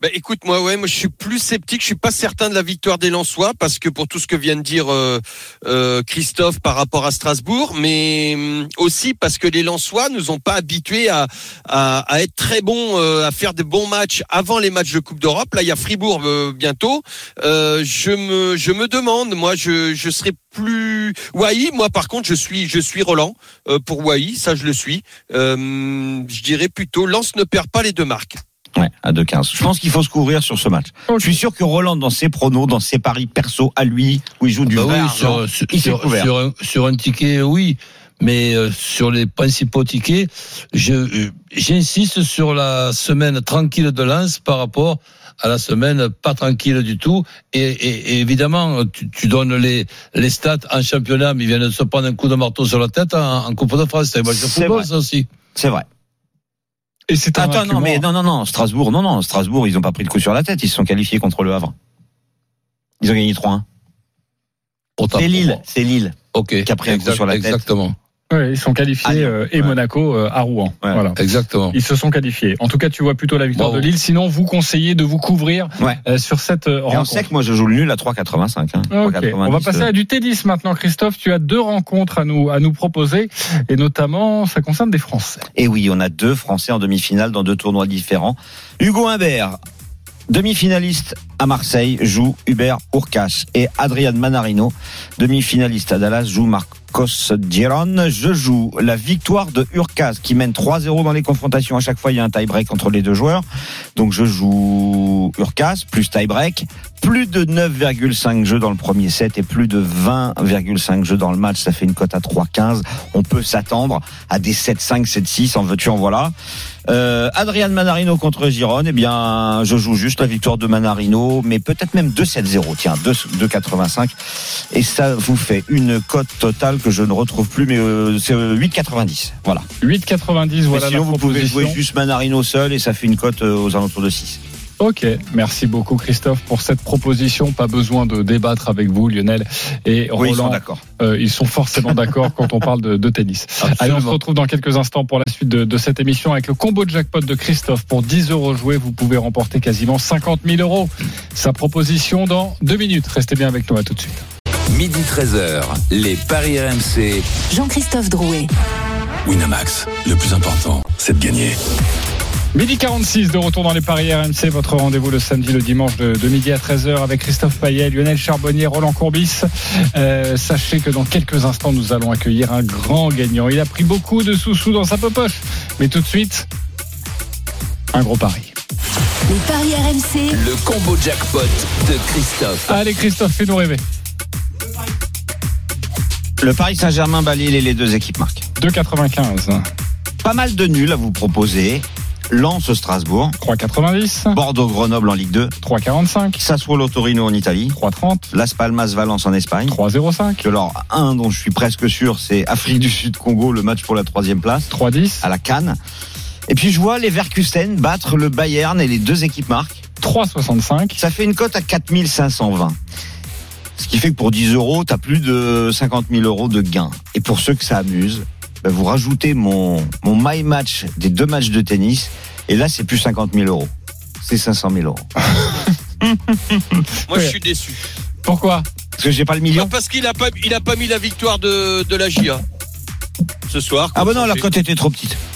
Bah, écoute, moi, ouais, moi, je suis plus sceptique. Je suis pas certain de la victoire des Lensois parce que pour tout ce que vient de dire euh, euh, Christophe par rapport à Strasbourg, mais hum, aussi parce que les Lensois nous ont pas habitués à, à, à être très bons, euh, à faire des bons matchs avant les matchs de Coupe d'Europe. Là, il y a Fribourg euh, bientôt. Euh, je me, je me demande, moi, je, je serais plus Wai. Moi, par contre, je suis, je suis Roland pour Wai. Ça, je le suis. Euh, je dirais plutôt, Lens ne perd pas les deux marques. Ouais, à 2,15. Je pense qu'il faut se couvrir sur ce match. Je suis sûr que Roland, dans ses pronos, dans ses paris perso à lui, où il joue du Bah oui, vrai sur, argent, sur, il s'est sur- couvert. sur un, sur un ticket, oui. mais euh, sur les principaux tickets, euh, j'insiste sur la semaine tranquille de Lens par rapport à la semaine pas tranquille du tout. Et, et- et évidemment, tu, tu donnes les, les stats en championnat, mais ils viennent de se prendre un coup de marteau sur la tête en, en Coupe de France. C'est un match de C'est football, vrai. ça aussi. C'est vrai. Et c'est un Attends, non, mais non, non, non, Strasbourg, non, non, Strasbourg, ils ont pas pris le coup sur la tête, ils se sont qualifiés contre le Havre. Ils ont gagné 3-1. Autant C'est Lille, c'est Lille Ok. qui a pris un coup sur la tête. Exactement. Ouais, ils sont qualifiés euh, et ouais. Monaco euh, à Rouen. Ouais. Voilà. Exactement. Ils se sont qualifiés. En tout cas, tu vois plutôt la victoire Bravo. de Lille. Sinon, vous conseillez de vous couvrir euh, sur cette Et on rencontre. sait que moi je joue le nul à 3,85. Hein. 3,90, On va passer à du tennis maintenant, Christophe. Tu as deux rencontres à nous à nous proposer, et notamment, ça concerne des Français. Et oui, on a deux Français en demi-finale dans deux tournois différents. Hugo Humbert, demi-finaliste à Marseille, joue Hubert Urkas. Et Adrian Manarino, demi-finaliste à Dallas, joue Marcos Giron. Je joue la victoire de Urkas qui mène 3-0 dans les confrontations. À chaque fois, il y a un tie-break entre les deux joueurs. Donc je joue Urkas plus tie-break. Plus de 9,5 jeux dans le premier set et plus de 20,5 jeux dans le match. Ça fait une cote à 3,15. On peut s'attendre à des 7-5, 7-6 en veux-tu, en voilà. Euh, Adrian Manarino contre Giron, eh bien, je joue juste la victoire de Manarino, mais peut-être même 2-7-0, tiens, 2 2,85. Et ça vous fait une cote totale que je ne retrouve plus, mais euh, c'est euh, 8,90. Voilà. 8,90, Mais voilà sinon, la vous pouvez jouer juste Manarino seul et ça fait une cote euh, aux alentours de 6. Ok, merci beaucoup Christophe pour cette proposition. Pas besoin de débattre avec vous, Lionel et Oui, ils sont Roland. d'accord. Euh, ils sont forcément d'accord quand on parle de, de tennis. Allez, on se retrouve dans quelques instants pour la suite de, de cette émission avec le combo de jackpot de Christophe. Pour 10 euros joués, vous pouvez remporter quasiment 50 000 euros. Sa proposition dans deux minutes. Restez bien avec nous, à tout de suite. Midi 13h, les Paris RMC. Jean-Christophe Drouet. Winamax, le plus important, c'est de gagner. Midi 46 de retour dans les Paris RMC, votre rendez-vous le samedi, le dimanche de, de midi à 13h avec Christophe Payet, Lionel Charbonnier, Roland Courbis. Euh, sachez que dans quelques instants, nous allons accueillir un grand gagnant. Il a pris beaucoup de sous-sous dans sa poche. Mais tout de suite, un gros pari. Les paris RMC. Le combo jackpot de Christophe. Allez Christophe, fais-nous rêver. Le Paris Saint-Germain balaye les deux équipes marquent. 2,95. Pas mal de nuls à vous proposer. Lens Strasbourg, 3,90. Bordeaux Grenoble en Ligue 2, 3,45. Sassuolo Torino en Italie, 3,30. Las Palmas Valence en Espagne. 3,05. Alors un dont je suis presque sûr, c'est Afrique du Sud Congo, le match pour la troisième place 3,10. à la Cannes. Et puis je vois les Verkusen battre le Bayern et les deux équipes marquent. 3,65. Ça fait une cote à 4520. Ce qui fait que pour 10 euros, t'as plus de 50 000 euros de gains. Et pour ceux que ça amuse, vous rajoutez mon, mon my match des deux matchs de tennis. Et là, c'est plus 50 000 euros. C'est 500 000 euros. Moi, je suis déçu. Pourquoi? Parce que j'ai pas le million. Bah, parce qu'il a pas, il a pas mis la victoire de, de la GIA ce soir. Ah bah non, la contre cote était trop petite.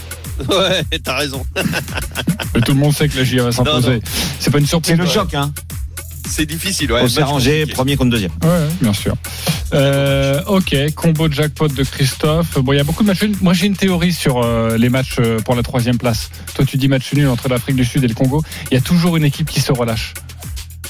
Ouais, t'as raison. Mais tout le monde sait que la GIA va s'imposer. C'est pas une surprise. C'est le choc, hein. C'est difficile. Ouais, On s'est match rangé compliqué. premier contre deuxième. Ouais, bien sûr. Euh, ok, combo de jackpot de Christophe. Bon, il y a beaucoup de matchs nuls. Moi, j'ai une théorie sur euh, les matchs euh, pour la troisième place. Toi, tu dis match nul entre l'Afrique du Sud et le Congo. Il y a toujours une équipe qui se relâche.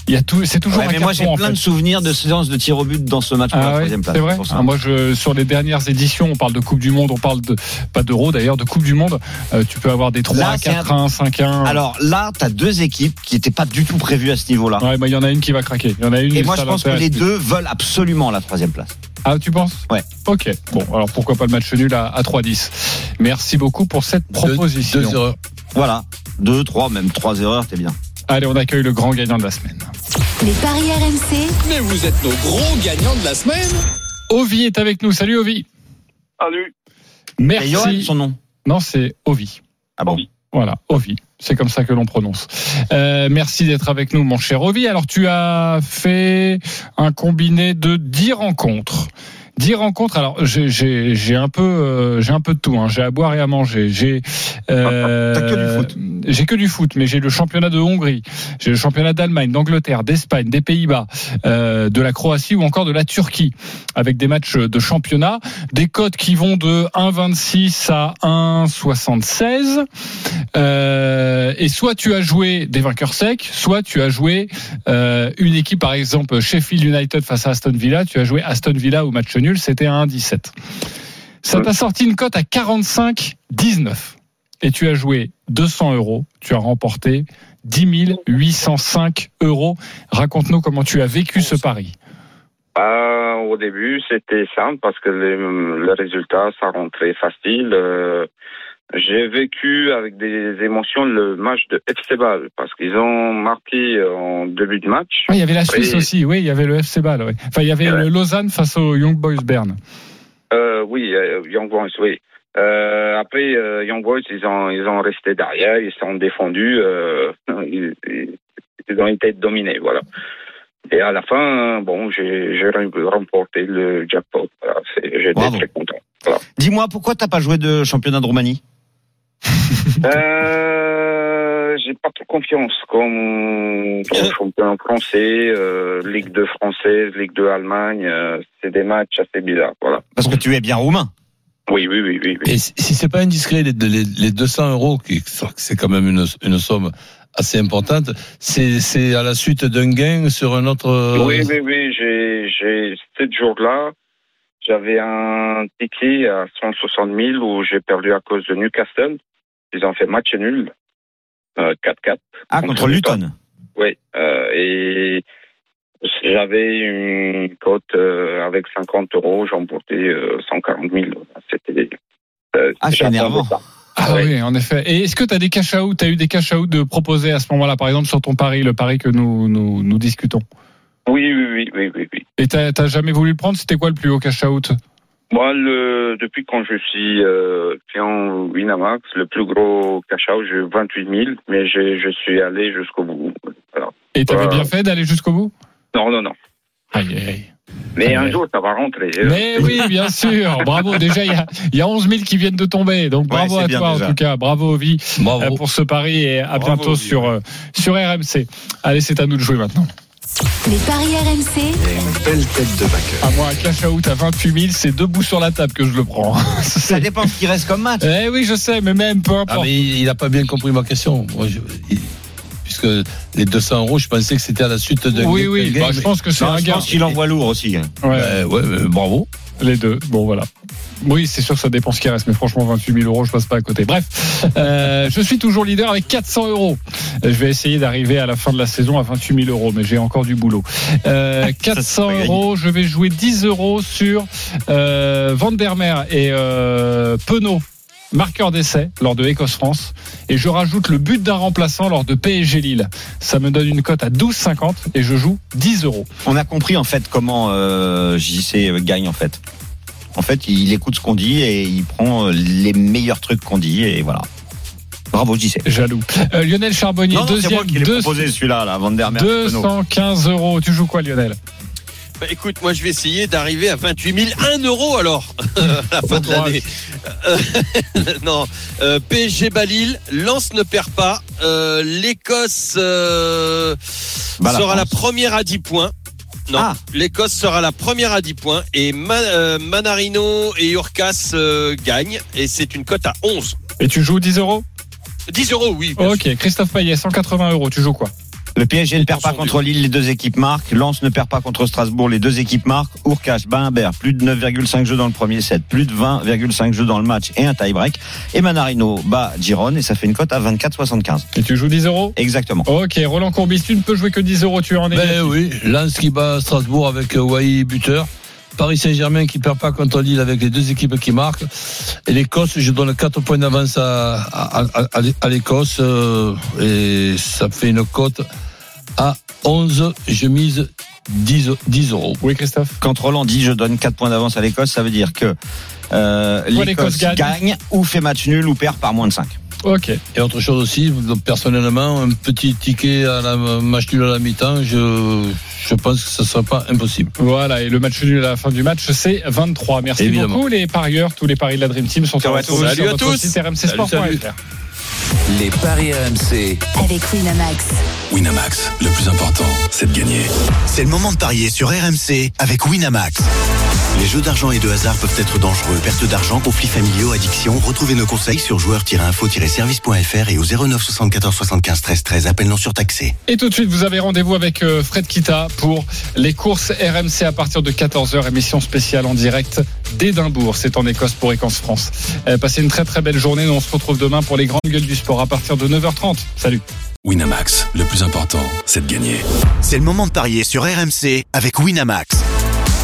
Il y a tout, c'est toujours Ouais, un mais moi, carton, j'ai en plein fait. de souvenirs de séances de tir au but dans ce match pour Ah la ouais, troisième place. c'est vrai. pour ça. Ah, moi, je, sur les dernières éditions, on parle de Coupe du Monde, on parle de pas d'Euro d'ailleurs, de Coupe du Monde. Euh, tu peux avoir des 3 Là, c'est 4 1 5 1 Alors là, t'as deux équipes qui n'étaient pas du tout prévues à ce niveau-là. Ouais, bah, il y en a une qui va craquer. Il y en a une. Et moi, je pense que les deux veulent absolument la troisième place. Ah, tu penses? Ouais. Ok. Bon, alors pourquoi pas le match nul à, à 3-10 Merci beaucoup pour cette proposition. Deux, deux erreurs. Voilà. Deux, trois, même trois erreurs, t'es bien. Allez, on accueille le grand gagnant de la semaine. Les paris RMC. Mais vous êtes nos gros gagnants de la semaine. Ovi est avec nous. Salut Ovi. Salut. Merci. son nom. Non, c'est Ovi. Ah bon Voilà, Ovi. C'est comme ça que l'on prononce. Euh, merci d'être avec nous, mon cher Ovi. Alors, tu as fait un combiné de 10 rencontres. 10 rencontres. Alors, j'ai- un peu, euh, j'ai un peu de tout. hein. J'ai à boire et à manger. J'ai euh, T'as que du foot. J'ai que du foot, mais j'ai le championnat de Hongrie, j'ai le championnat d'Allemagne, d'Angleterre, d'Espagne, des Pays-Bas, euh, de la Croatie ou encore de la Turquie, avec des matchs de championnat, des cotes qui vont de 1,26 à 1,76. Euh, et soit tu as joué des vainqueurs secs, soit tu as joué euh, une équipe, par exemple Sheffield United face à Aston Villa. Tu as joué Aston Villa au match nul, c'était à 1,17. Ça t'a sorti une cote à 45,19 et tu as joué 200 euros. Tu as remporté 10 805 euros. Raconte-nous comment tu as vécu ce pari. Euh, au début, c'était simple parce que le résultat, ça rentrait facile. Euh, j'ai vécu avec des émotions le match de FC Ball parce qu'ils ont marqué en début de match. Ah, il y avait la Suisse aussi, oui, il y avait le FC Ball. oui. Enfin, il y avait Ouais. le Lausanne face au Young Boys Bern. Euh, oui, euh, Young Boys, oui. Euh, après, euh, Young Boys, ils ont, ils ont resté derrière, ils sont défendus, euh, ils, ont été dominés, voilà. Et à la fin, bon, j'ai remporté le jackpot. Voilà, J'étais très content. Voilà. Dis-moi, pourquoi t'as pas joué de championnat de Roumanie? Euh, j'ai pas trop confiance comme, comme champion français, euh, Ligue 2 française, Ligue 2 Allemagne. euh, c'est des matchs assez bizarres, voilà. Parce que tu es bien roumain. Oui, oui, oui, oui. oui. Et si c'est pas indiscret, les, les, les 200 euros, qui c'est quand même une, une somme assez importante, c'est c'est à la suite d'un gain sur un autre. euh, Oui, oui, oui. J'ai, j'ai, ce jour-là, j'avais un ticket à 160 000 où j'ai perdu à cause de Newcastle. Ils ont fait match nul. Euh, 4-4. Ah, contre Luton. Oui. Euh, et j'avais une cote euh, avec 50 euros. Euh, 140 000. C'était. euh, Ah, c'est énervant. ça. Ah oui, en effet. Et est-ce que tu as des cash out, tu as eu des cash out de proposer à ce moment-là, par exemple, sur ton pari, le pari que nous, nous, nous discutons? Oui, oui, oui, oui, oui, oui. Et t'as t'as jamais voulu le prendre? C'était quoi le plus haut cash out? Moi, le, depuis quand je suis euh, client Winamax, le plus gros cash out, j'ai 28 000, mais j'ai- je suis allé jusqu'au bout. Voilà. Et t'avais Euh, bien fait d'aller jusqu'au bout? Non, non, non. Aïe, aïe. Mais un jour, ça va rentrer. Mais oui, bien sûr. Bravo. Déjà, il y a, il y a 11 000 qui viennent de tomber. Donc, bravo Ouais, à toi, déjà. en tout cas. Bravo, Ovi, Bravo. euh, pour ce pari et à Bravo, bientôt Ovi, sur, euh, sur RMC. Allez, c'est à nous de jouer maintenant. Les paris RMC, Belle tête de vainqueur. À moi, un cash out à 28 000, c'est debout sur la table que je le prends. Ça dépend ce qui reste comme match. Eh oui, je sais, mais même, peu Ah, importe. mais il n'a pas bien compris ma question. Moi, je- il- puisque les 200 euros, je pensais que c'était à la suite de. Oui, oui, bah, je pense que c'est un je gain. pense qu'il envoie lourd aussi. hein. Ouais. Ben, ouais, bravo. Les deux. Bon, voilà. Oui, c'est sûr, ça dépend ce qui reste, mais franchement, 28 000 euros, je passe pas à côté. Bref, euh, je suis toujours leader avec 400 euros. Je vais essayer d'arriver à la fin de la saison à 28 000 euros, mais j'ai encore du boulot. Euh, 400 euros, je vais jouer 10 euros sur euh, Van der Mer et euh, Penaud. Marqueur d'essai lors de Écosse-France. Et je rajoute le but d'un remplaçant lors de PSG Lille. Ça me donne une cote à 12,50 et je joue 10 euros. On a compris en fait comment euh, JC gagne en fait. En fait, il écoute ce qu'on dit et il prend euh, les meilleurs trucs qu'on dit et voilà. Bravo JC. Jaloux. Euh, Lionel Charbonnier, Non, non, c'est deuxième. moi qui l'ai deux- proposé celui-là, là, Van der Mer. Penaud. 215 euros. Tu joues quoi, Lionel? Bah, écoute, moi je vais essayer d'arriver à 28 000, 1 euro alors, à la fin de l'année. Non, euh, PSG Balil, Lens ne perd pas, euh, l'Écosse euh, Bah, la sera la première à 10 points. Non, Ah. l'Écosse sera la première à 10 points et Ma- Manarino et Urcas gagnent et c'est une cote à 11. Et tu joues 10 euros? 10 euros, oui. Ok, Christophe Payet, 180 euros. Tu joues quoi? Le PSG ne perd pas contre Lille, les deux équipes marquent. Lens ne perd pas contre Strasbourg, les deux équipes marquent. Urkash, Bimbert, plus de 9,5 jeux dans le premier set, plus de 20,5 jeux dans le match et un tie-break. Et Manarino bat Giron et ça fait une cote à 24,75. Et tu joues 10 euros Exactement. Ok, Roland Courbis, tu ne peux jouer que 10 euros. Tu es en Ben négatif. oui, Lens qui bat Strasbourg avec euh, Wai buteur. Paris Saint-Germain qui perd pas contre Lille avec les deux équipes qui marquent. Et l'Écosse, je donne 4 points d'avance à, à, à- à l'Écosse. euh, et ça fait une cote à 11. Je mise 10, 10 euros. Oui, Christophe Quand Roland dit je donne 4 points d'avance à l'Écosse, ça veut dire que euh, l'Écosse gagne. gagne ou fait match nul ou perd par moins de 5. Ok. Et autre chose aussi, personnellement, un petit ticket à la match nul à la mi-temps, je, je pense que ce ne sera pas impossible. Voilà, et le match nul à la fin du match, c'est 23. Merci Évidemment. beaucoup, les parieurs. Tous les paris de la Dream Team sont Ciao à tous. sur Salut à votre tous. site. Les paris RMC. avec Winamax. Winamax, le plus important, c'est de gagner. C'est le moment de parier sur RMC avec Winamax. Les jeux d'argent et de hasard peuvent être dangereux. Perte d'argent, conflits familiaux, addiction. Retrouvez nos conseils sur joueurs-info-service.fr et au 09 74 75 13 13. Appel non surtaxé. Et tout de suite, vous avez rendez-vous avec euh, Fred Kita pour les courses RMC à partir de 14h, émission spéciale en direct d'Édimbourg. C'est en Écosse pour Écosse France. Euh, passez une très très belle journée. Nous, on se retrouve demain pour les grandes gueules du sport à partir de 9h30. Salut. Winamax, le plus important, c'est de gagner. C'est le moment de parier sur RMC avec Winamax.